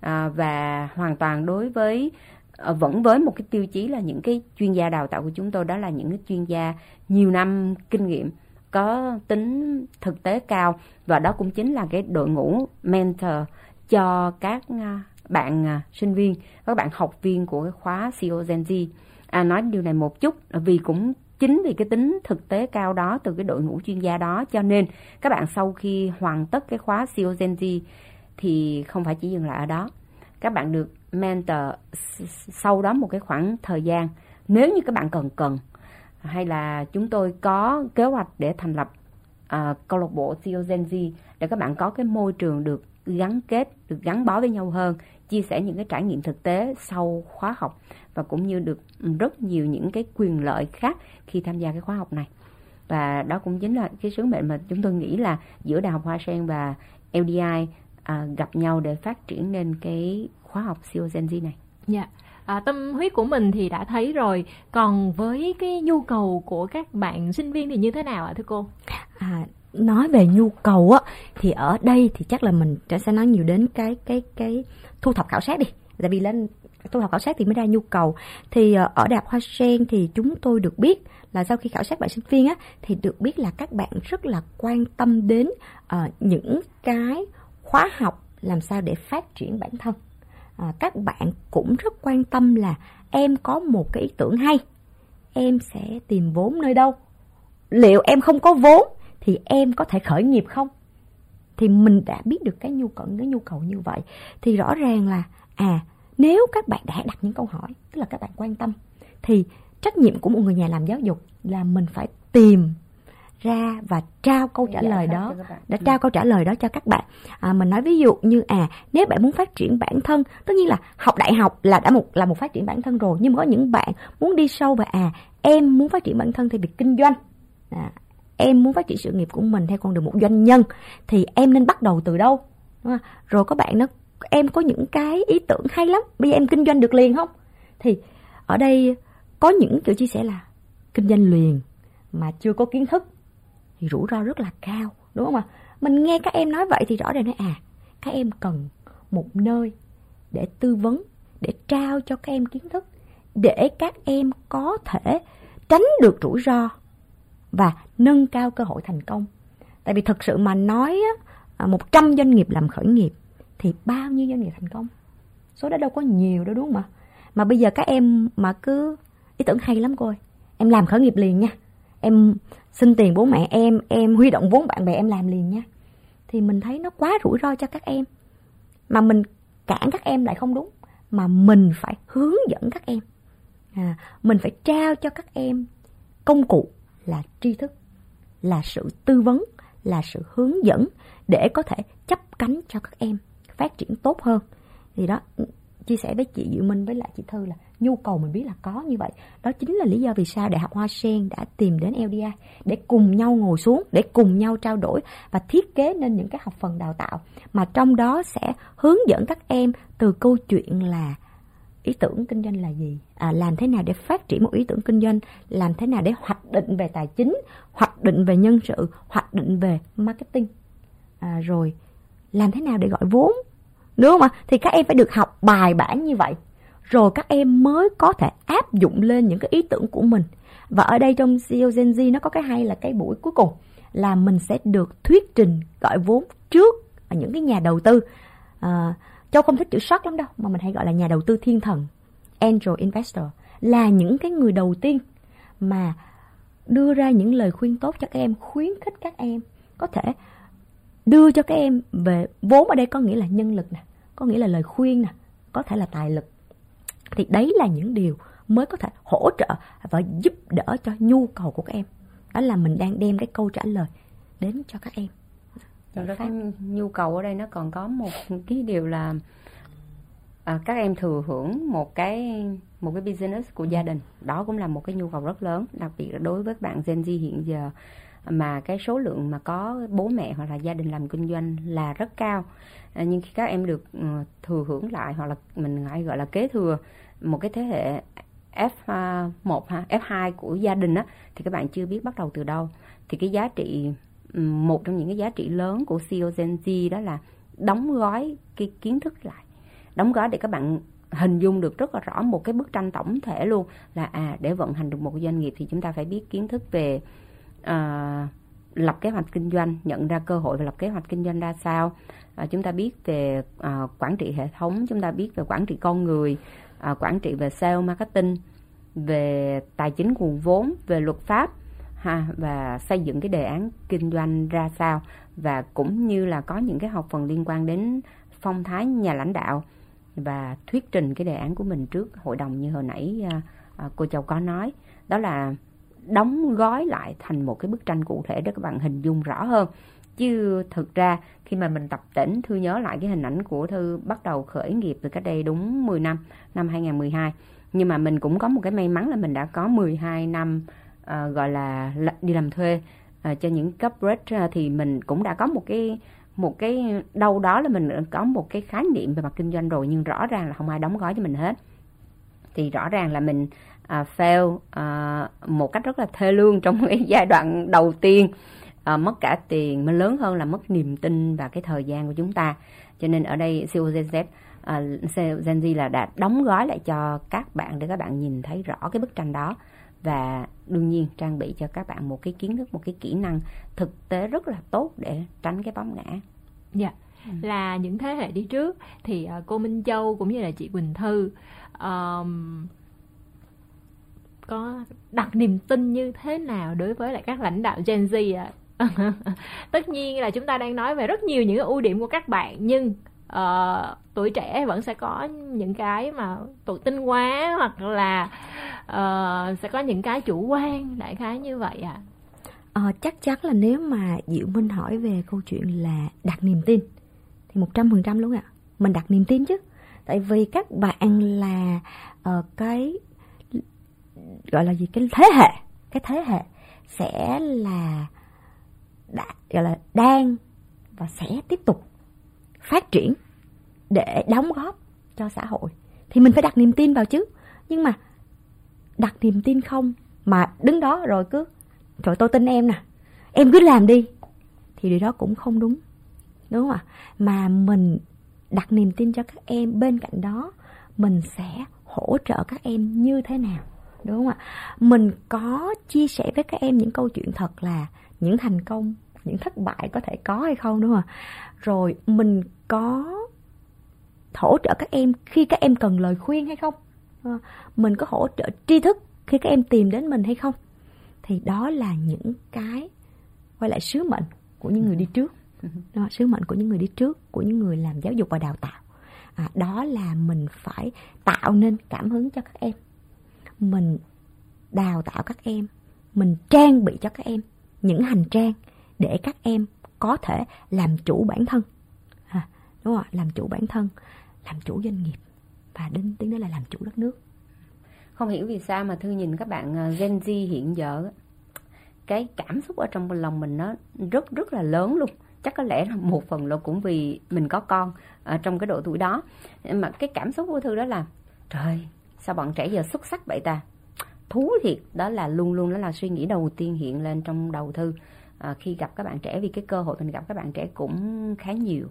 À, và hoàn toàn đối với à, vẫn với một cái tiêu chí là những cái chuyên gia đào tạo của chúng tôi đó là những cái chuyên gia nhiều năm kinh nghiệm có tính thực tế cao. Và đó cũng chính là cái đội ngũ mentor cho các à, bạn à, sinh viên các bạn học viên của cái khóa CEO Gen Z. À, nói điều này một chút vì cũng chính vì cái tính thực tế cao đó từ cái đội ngũ chuyên gia đó cho nên các bạn sau khi hoàn tất cái khóa CEO Gen Z thì không phải chỉ dừng lại ở đó. Các bạn được mentor sau đó một cái khoảng thời gian. Nếu như các bạn cần cần hay là chúng tôi có kế hoạch để thành lập uh, câu lạc bộ CEO Gen Z để các bạn có cái môi trường được gắn kết, được gắn bó với nhau hơn, chia sẻ những cái trải nghiệm thực tế sau khóa học và cũng như được rất nhiều những cái quyền lợi khác khi tham gia cái khóa học này. Và đó cũng chính là cái sứ mệnh mà chúng tôi nghĩ là giữa Đại học Hoa Sen và LDI à, gặp nhau để phát triển nên cái khóa học CEO Gen Z này. Dạ. Yeah à, tâm huyết của mình thì đã thấy rồi. Còn với cái nhu cầu của các bạn sinh viên thì như thế nào ạ thưa cô? À, nói về nhu cầu á thì ở đây thì chắc là mình sẽ nói nhiều đến cái cái cái thu thập khảo sát đi. Tại vì lên thu thập khảo sát thì mới ra nhu cầu. Thì ờ, ở đại học hoa sen thì chúng tôi được biết là sau khi khảo sát bạn sinh viên á thì được biết là các bạn rất là quan tâm đến uh, những cái khóa học làm sao để phát triển bản thân à, các bạn cũng rất quan tâm là em có một cái ý tưởng hay. Em sẽ tìm vốn nơi đâu? Liệu em không có vốn thì em có thể khởi nghiệp không? Thì mình đã biết được cái nhu cầu cái nhu cầu như vậy. Thì rõ ràng là à nếu các bạn đã đặt những câu hỏi tức là các bạn quan tâm thì trách nhiệm của một người nhà làm giáo dục là mình phải tìm ra và trao câu trả lời đó đã trao câu trả lời đó cho các bạn. À, mình nói ví dụ như à nếu bạn muốn phát triển bản thân tất nhiên là học đại học là đã một là một phát triển bản thân rồi nhưng mà có những bạn muốn đi sâu và à em muốn phát triển bản thân thì việc kinh doanh. À, em muốn phát triển sự nghiệp của mình theo con đường một doanh nhân thì em nên bắt đầu từ đâu? Rồi có bạn nó em có những cái ý tưởng hay lắm bây giờ em kinh doanh được liền không? Thì ở đây có những kiểu chia sẻ là kinh doanh liền mà chưa có kiến thức thì rủi ro rất là cao, đúng không ạ? Mình nghe các em nói vậy thì rõ ràng nói à các em cần một nơi để tư vấn, để trao cho các em kiến thức, để các em có thể tránh được rủi ro và nâng cao cơ hội thành công. Tại vì thật sự mà nói 100 à, doanh nghiệp làm khởi nghiệp thì bao nhiêu doanh nghiệp thành công? Số đó đâu có nhiều đâu, đúng không ạ? Mà bây giờ các em mà cứ ý tưởng hay lắm cô ơi, em làm khởi nghiệp liền nha em xin tiền bố mẹ em em huy động vốn bạn bè em làm liền nha. Thì mình thấy nó quá rủi ro cho các em. Mà mình cản các em lại không đúng mà mình phải hướng dẫn các em. À, mình phải trao cho các em công cụ là tri thức là sự tư vấn là sự hướng dẫn để có thể chấp cánh cho các em phát triển tốt hơn. Thì đó chia sẻ với chị Diệu Minh với lại chị Thư là nhu cầu mình biết là có như vậy. Đó chính là lý do vì sao đại học Hoa Sen đã tìm đến LDI để cùng nhau ngồi xuống để cùng nhau trao đổi và thiết kế nên những cái học phần đào tạo mà trong đó sẽ hướng dẫn các em từ câu chuyện là ý tưởng kinh doanh là gì à, làm thế nào để phát triển một ý tưởng kinh doanh làm thế nào để hoạch định về tài chính hoạch định về nhân sự hoạch định về marketing. À, rồi làm thế nào để gọi vốn đúng không ạ? Thì các em phải được học bài bản như vậy. Rồi các em mới có thể áp dụng lên những cái ý tưởng của mình. Và ở đây trong CEO Gen Z nó có cái hay là cái buổi cuối cùng là mình sẽ được thuyết trình gọi vốn trước ở những cái nhà đầu tư. À, Châu không thích chữ short lắm đâu mà mình hay gọi là nhà đầu tư thiên thần angel investor là những cái người đầu tiên mà đưa ra những lời khuyên tốt cho các em khuyến khích các em có thể đưa cho các em về vốn ở đây có nghĩa là nhân lực nè có nghĩa là lời khuyên nè có thể là tài lực. Thì đấy là những điều mới có thể hỗ trợ và giúp đỡ cho nhu cầu của các em. Đó là mình đang đem cái câu trả lời đến cho các em. Thật ra cái nhu cầu ở đây nó còn có một cái điều là à, các em thừa hưởng một cái một cái business của gia đình. Đó cũng là một cái nhu cầu rất lớn đặc biệt là đối với các bạn Gen Z hiện giờ mà cái số lượng mà có bố mẹ hoặc là gia đình làm kinh doanh là rất cao. À, nhưng khi các em được ừ, thừa hưởng lại hoặc là mình hay gọi là kế thừa một cái thế hệ F1 à, ha, F2 của gia đình á thì các bạn chưa biết bắt đầu từ đâu. Thì cái giá trị ừ, một trong những cái giá trị lớn của CEO Gen Z đó là đóng gói cái kiến thức lại. Đóng gói để các bạn hình dung được rất là rõ một cái bức tranh tổng thể luôn là à để vận hành được một doanh nghiệp thì chúng ta phải biết kiến thức về à, lập kế hoạch kinh doanh nhận ra cơ hội và lập kế hoạch kinh doanh ra sao. À, chúng ta biết về à, quản trị hệ thống chúng ta biết về quản trị con người à, quản trị về sale marketing về tài chính nguồn vốn về luật pháp ha và xây dựng cái đề án kinh doanh ra sao. Và cũng như là có những cái học phần liên quan đến phong thái nhà lãnh đạo và thuyết trình cái đề án của mình trước hội đồng như hồi nãy à, à, cô Châu có nói. Đó là đóng gói lại thành một cái bức tranh cụ thể để các bạn hình dung rõ hơn. Chứ thực ra khi mà mình tập tỉnh thư nhớ lại cái hình ảnh của thư bắt đầu khởi nghiệp từ cách đây đúng 10 năm năm 2012 nhưng mà mình cũng có một cái may mắn là mình đã có 12 năm uh, gọi là đi làm thuê. Uh, cho những cấp corporate uh, thì mình cũng đã có một cái một cái đâu đó là mình có một cái khái niệm về mặt kinh doanh rồi. Nhưng rõ ràng là không ai đóng gói cho mình hết. Thì rõ ràng là mình uh, fail uh, một cách rất là thê lương trong [LAUGHS] cái giai đoạn đầu tiên. Uh, mất cả tiền mà lớn hơn là mất niềm tin và cái thời gian của chúng ta. Cho nên ở đây COZZ uh, Gen Z là đã đóng gói lại cho các bạn để các bạn nhìn thấy rõ cái bức tranh đó. Và đương nhiên trang bị cho các bạn một cái kiến thức một cái kỹ năng thực tế rất là tốt để tránh cái bóng ngã. Dạ. Ừ. là những thế hệ đi trước thì uh, cô Minh Châu cũng như là chị Quỳnh Thư um, có đặt niềm tin như thế nào đối với lại các lãnh đạo Gen Z ạ? À? [LAUGHS] Tất nhiên là chúng ta đang nói về rất nhiều những ưu điểm của các bạn nhưng uh, tuổi trẻ vẫn sẽ có những cái mà tự tin quá hoặc là uh, sẽ có những cái chủ quan đại khái như vậy à ờ, chắc chắn là nếu mà diệu minh hỏi về câu chuyện là đặt niềm tin thì một trăm phần trăm luôn ạ mình đặt niềm tin chứ tại vì các bạn là uh, cái gọi là gì? Cái thế hệ cái thế hệ sẽ là đã, gọi là đang và sẽ tiếp tục phát triển để đóng góp cho xã hội. Thì mình phải đặt niềm tin vào chứ. Nhưng mà đặt niềm tin không mà đứng đó rồi cứ trời tôi tin em nè em cứ làm đi. Thì điều đó cũng không đúng đúng không ạ? Mà mình đặt niềm tin cho các em bên cạnh đó mình sẽ hỗ trợ các em như thế nào? Đúng không ạ? Mình có chia sẻ với các em những câu chuyện thật là những thành công những thất bại có thể có hay không đúng không ạ? Rồi mình có hỗ trợ các em khi các em cần lời khuyên hay không? Ờ, mình có hỗ trợ tri thức khi các em tìm đến mình hay không? Thì đó là những cái quay lại sứ mệnh của những người đi trước. Đó, sứ mệnh của những người đi trước của những người làm giáo dục và đào tạo. À, đó là mình phải tạo nên cảm hứng cho các em mình đào tạo các em mình trang bị cho các em những hành trang để các em có thể làm chủ bản thân. À, đúng không làm chủ bản thân làm chủ doanh nghiệp và đến tiếng đó là làm chủ đất nước. Không hiểu vì sao mà thư nhìn các bạn à, Gen Z hiện giờ cái cảm xúc ở trong lòng mình nó rất rất là lớn luôn. Chắc có lẽ là một phần là cũng vì mình có con ở trong cái độ tuổi đó. Mà cái cảm xúc của thư đó là trời sao bọn trẻ giờ xuất sắc vậy ta? Thú thiệt đó là luôn luôn đó là suy nghĩ đầu tiên hiện lên trong đầu thư. À, khi gặp các bạn trẻ vì cái cơ hội mình gặp các bạn trẻ cũng khá nhiều.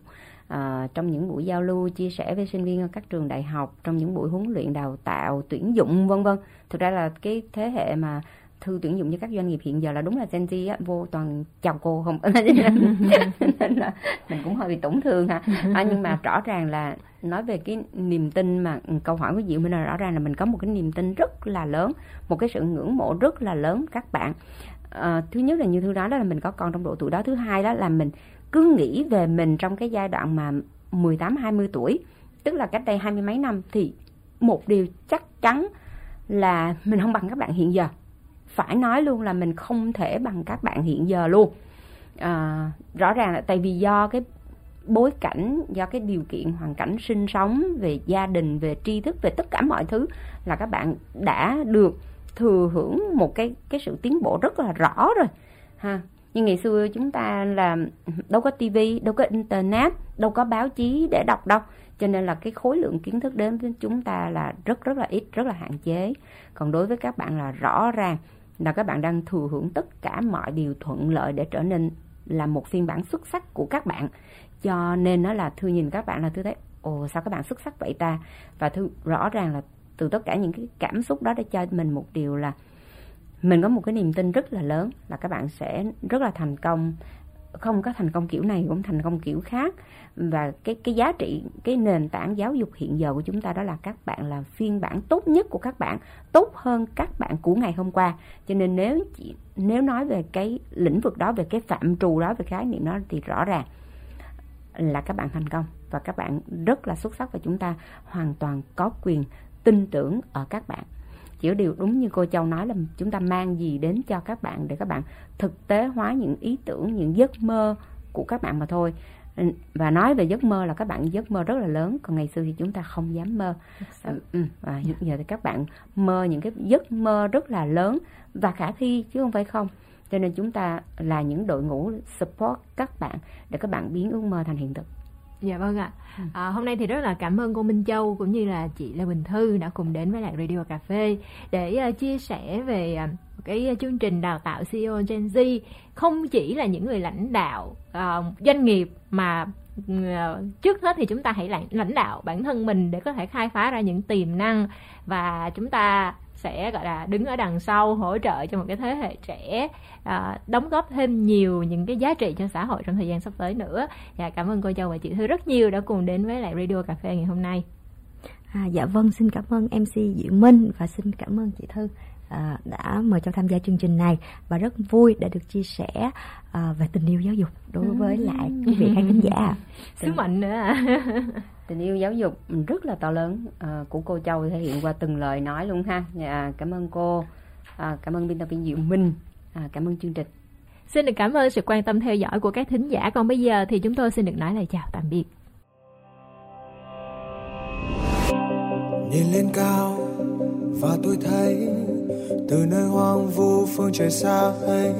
À, trong những buổi giao lưu chia sẻ với sinh viên ở các trường đại học trong những buổi huấn luyện đào tạo tuyển dụng vân vân. Thực ra là cái thế hệ mà thư tuyển dụng cho các doanh nghiệp hiện giờ là đúng là Gen Z á, vô toàn chào cô không? [LAUGHS] Nên là mình cũng hơi bị tổn thương ha. À, nhưng mà rõ ràng là nói về cái niềm tin mà câu hỏi của Diệu mình là rõ ràng là mình có một cái niềm tin rất là lớn một cái sự ngưỡng mộ rất là lớn các bạn. À, thứ nhất là như thư nói đó là mình có con trong độ tuổi đó. Thứ hai đó là mình cứ nghĩ về mình trong cái giai đoạn mà 18 20 tuổi tức là cách đây hai mươi mấy năm thì một điều chắc chắn là mình không bằng các bạn hiện giờ phải nói luôn là mình không thể bằng các bạn hiện giờ luôn. À, rõ ràng là tại vì do cái bối cảnh do cái điều kiện hoàn cảnh sinh sống về gia đình về tri thức về tất cả mọi thứ là các bạn đã được thừa hưởng một cái cái sự tiến bộ rất là rõ rồi ha. Nhưng ngày xưa chúng ta là đâu có tivi đâu có internet đâu có báo chí để đọc đâu. Cho nên là cái khối lượng kiến thức đến với chúng ta là rất rất là ít rất là hạn chế. Còn đối với các bạn là rõ ràng là các bạn đang thừa hưởng tất cả mọi điều thuận lợi để trở nên là một phiên bản xuất sắc của các bạn. Cho nên nó là thư nhìn các bạn là thư thấy, ồ, sao các bạn xuất sắc vậy ta? Và thư rõ ràng là từ tất cả những cái cảm xúc đó để cho mình một điều là mình có một cái niềm tin rất là lớn là các bạn sẽ rất là thành công không có thành công kiểu này, cũng thành công kiểu khác. Và cái cái giá trị, cái nền tảng giáo dục hiện giờ của chúng ta đó là các bạn là phiên bản tốt nhất của các bạn, tốt hơn các bạn của ngày hôm qua. Cho nên nếu chỉ, nếu nói về cái lĩnh vực đó, về cái phạm trù đó, về khái niệm đó thì rõ ràng là các bạn thành công. Và các bạn rất là xuất sắc và chúng ta hoàn toàn có quyền tin tưởng ở các bạn chỉ điều đúng như cô châu nói là chúng ta mang gì đến cho các bạn để các bạn thực tế hóa những ý tưởng những giấc mơ của các bạn mà thôi. Và nói về giấc mơ là các bạn giấc mơ rất là lớn còn ngày xưa thì chúng ta không dám mơ. Ừ, và hiện giờ thì các bạn mơ những cái giấc mơ rất là lớn và khả thi chứ không phải không. Cho nên chúng ta là những đội ngũ support các bạn để các bạn biến ước mơ thành hiện thực Dạ vâng ạ. Ừ. À, hôm nay thì rất là cảm ơn cô Minh Châu cũng như là chị Lê Bình Thư đã cùng đến với lại Radio Cà phê để uh, chia sẻ về uh, cái chương trình đào tạo CEO Gen Z không chỉ là những người lãnh đạo uh, doanh nghiệp mà trước hết thì chúng ta hãy lãnh đạo bản thân mình để có thể khai phá ra những tiềm năng và chúng ta sẽ gọi là đứng ở đằng sau hỗ trợ cho một cái thế hệ trẻ à, đóng góp thêm nhiều những cái giá trị cho xã hội trong thời gian sắp tới nữa. Dạ cảm ơn cô Châu và chị Thư rất nhiều đã cùng đến với lại Radio Cà phê ngày hôm nay. À, dạ vâng xin cảm ơn MC Diệu Minh và xin cảm ơn chị Thư à, đã mời cho tham gia chương trình này và rất vui đã được chia sẻ à, về tình yêu giáo dục đối với lại quý vị khán giả. [LAUGHS] Sứ mệnh nữa. [LAUGHS] tình yêu giáo dục rất là to lớn uh, của cô Châu thể hiện qua từng lời nói luôn ha. À, cảm ơn cô, uh, cảm ơn biên tập viên Diệu Minh, à, cảm ơn chương trình. Xin được cảm ơn sự quan tâm theo dõi của các thính giả. Còn bây giờ thì chúng tôi xin được nói lời chào tạm biệt. Nhìn lên cao và tôi thấy từ nơi hoang vu phương trời xa ấy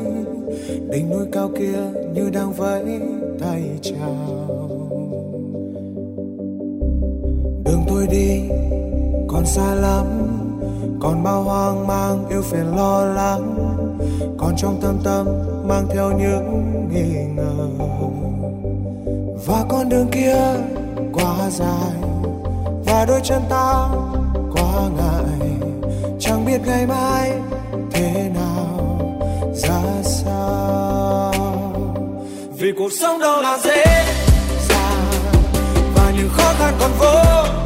đỉnh núi cao kia như đang vẫy tay chào đường tôi đi, còn xa lắm, còn bao hoang mang yêu phiền lo lắng, còn trong tâm tâm mang theo những nghi ngờ. Và con đường kia quá dài, và đôi chân ta quá ngại, chẳng biết ngày mai thế nào, ra sao. Vì cuộc sống đâu là dễ dàng, và những khó khăn còn vô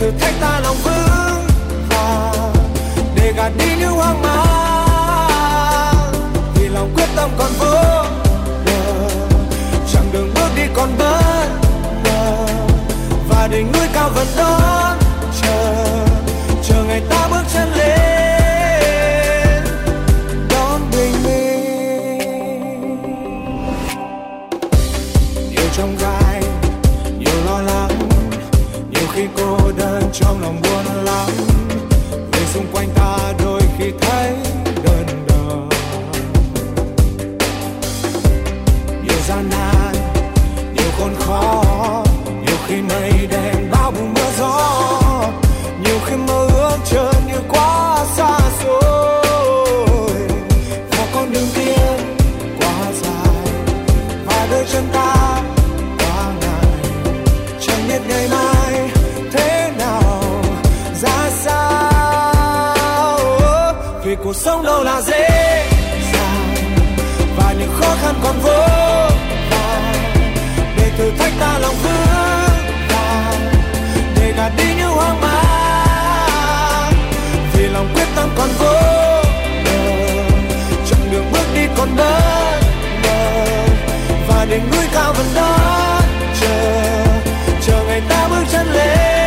thử thách ta lòng vững vàng. Để gạt đi những hoang mang, vì lòng quyết tâm còn vô bờ. Chẳng đường bước đi còn bất ngờ, và đỉnh núi cao vẫn đón chờ. Chờ ngày ta bước chân lên. Thử thách ta lòng cứ vàng để gạt đi những hoang mang. Vì lòng quyết tâm còn vô bờ, chặng đường bước đi còn đơn mờ và đỉnh núi cao vẫn đó chờ chờ ngày ta bước chân lên.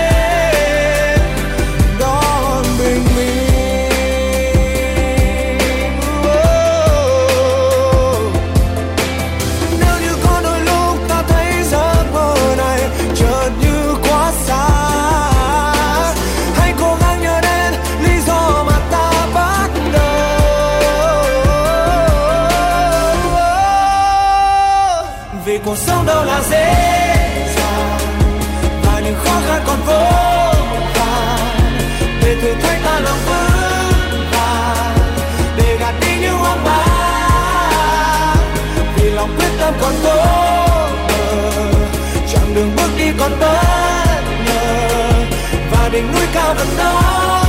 Đâu là dễ dàng. Và những khó khăn còn vô vàn. Để thử thách ta lòng vững vàng. Để gạt đi những hoang mang. Vì lòng quyết tâm còn tốt chặng đường bước đi còn bất ngờ. Và đỉnh núi cao vẫn đó.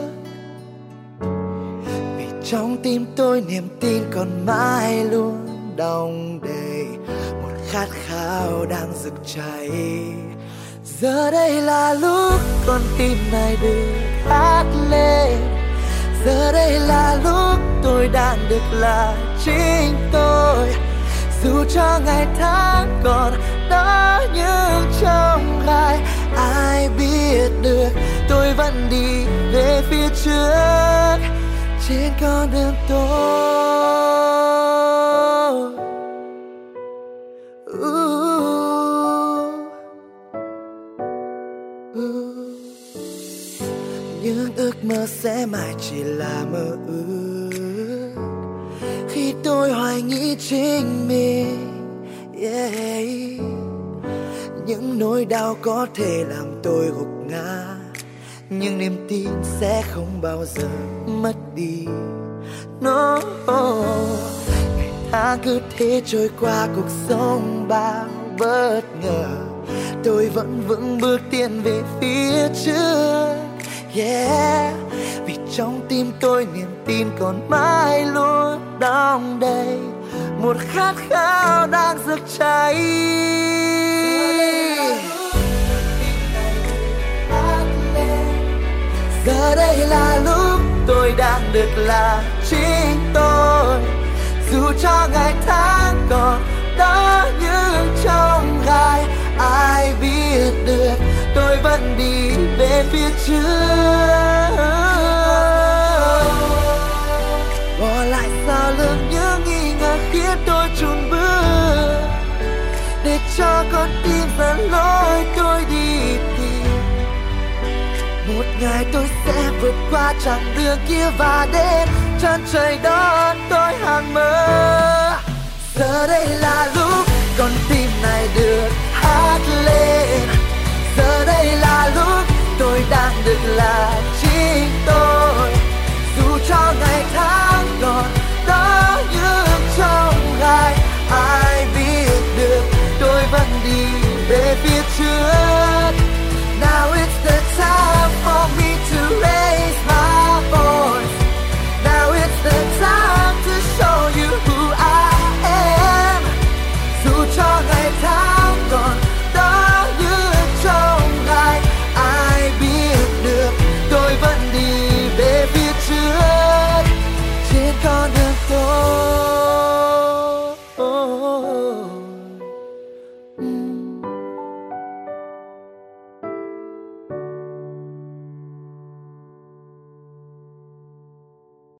tim tôi niềm tin còn mãi luôn đong đầy. Một khát khao đang rực cháy. Giờ đây là lúc con tim này được hát lên. Giờ đây là lúc tôi đang được là chính tôi. Dù cho ngày tháng còn đó nhưng trong gai, ai biết được tôi vẫn đi về phía trước trên con đường tôi những ước mơ sẽ mãi chỉ là mơ ước. Khi tôi hoài nghi chính mình, yeah. những nỗi đau có thể làm tôi gục nhưng niềm tin sẽ không bao giờ mất đi. No ngày tháng cứ thế trôi qua cuộc sống bao bất ngờ. Tôi vẫn vững bước tiến về phía trước. Yeah, vì trong tim tôi niềm tin còn mãi luôn đong đầy. Một khát khao đang rực cháy. Giờ đây là lúc tôi đang được là chính tôi. Dù cho ngày tháng còn đó nhưng trong gai, ai biết được tôi vẫn đi về phía trước. vượt qua chặng đường kia và đến chân trời đón tôi hàng mơ. Giờ đây là lúc con tim này được hát lên. Giờ đây là lúc tôi đang được là chính tôi. Dù cho ngày tháng còn đó nhưng trong gai, ai biết được tôi vẫn đi về phía trước. Now it's the time for me to raise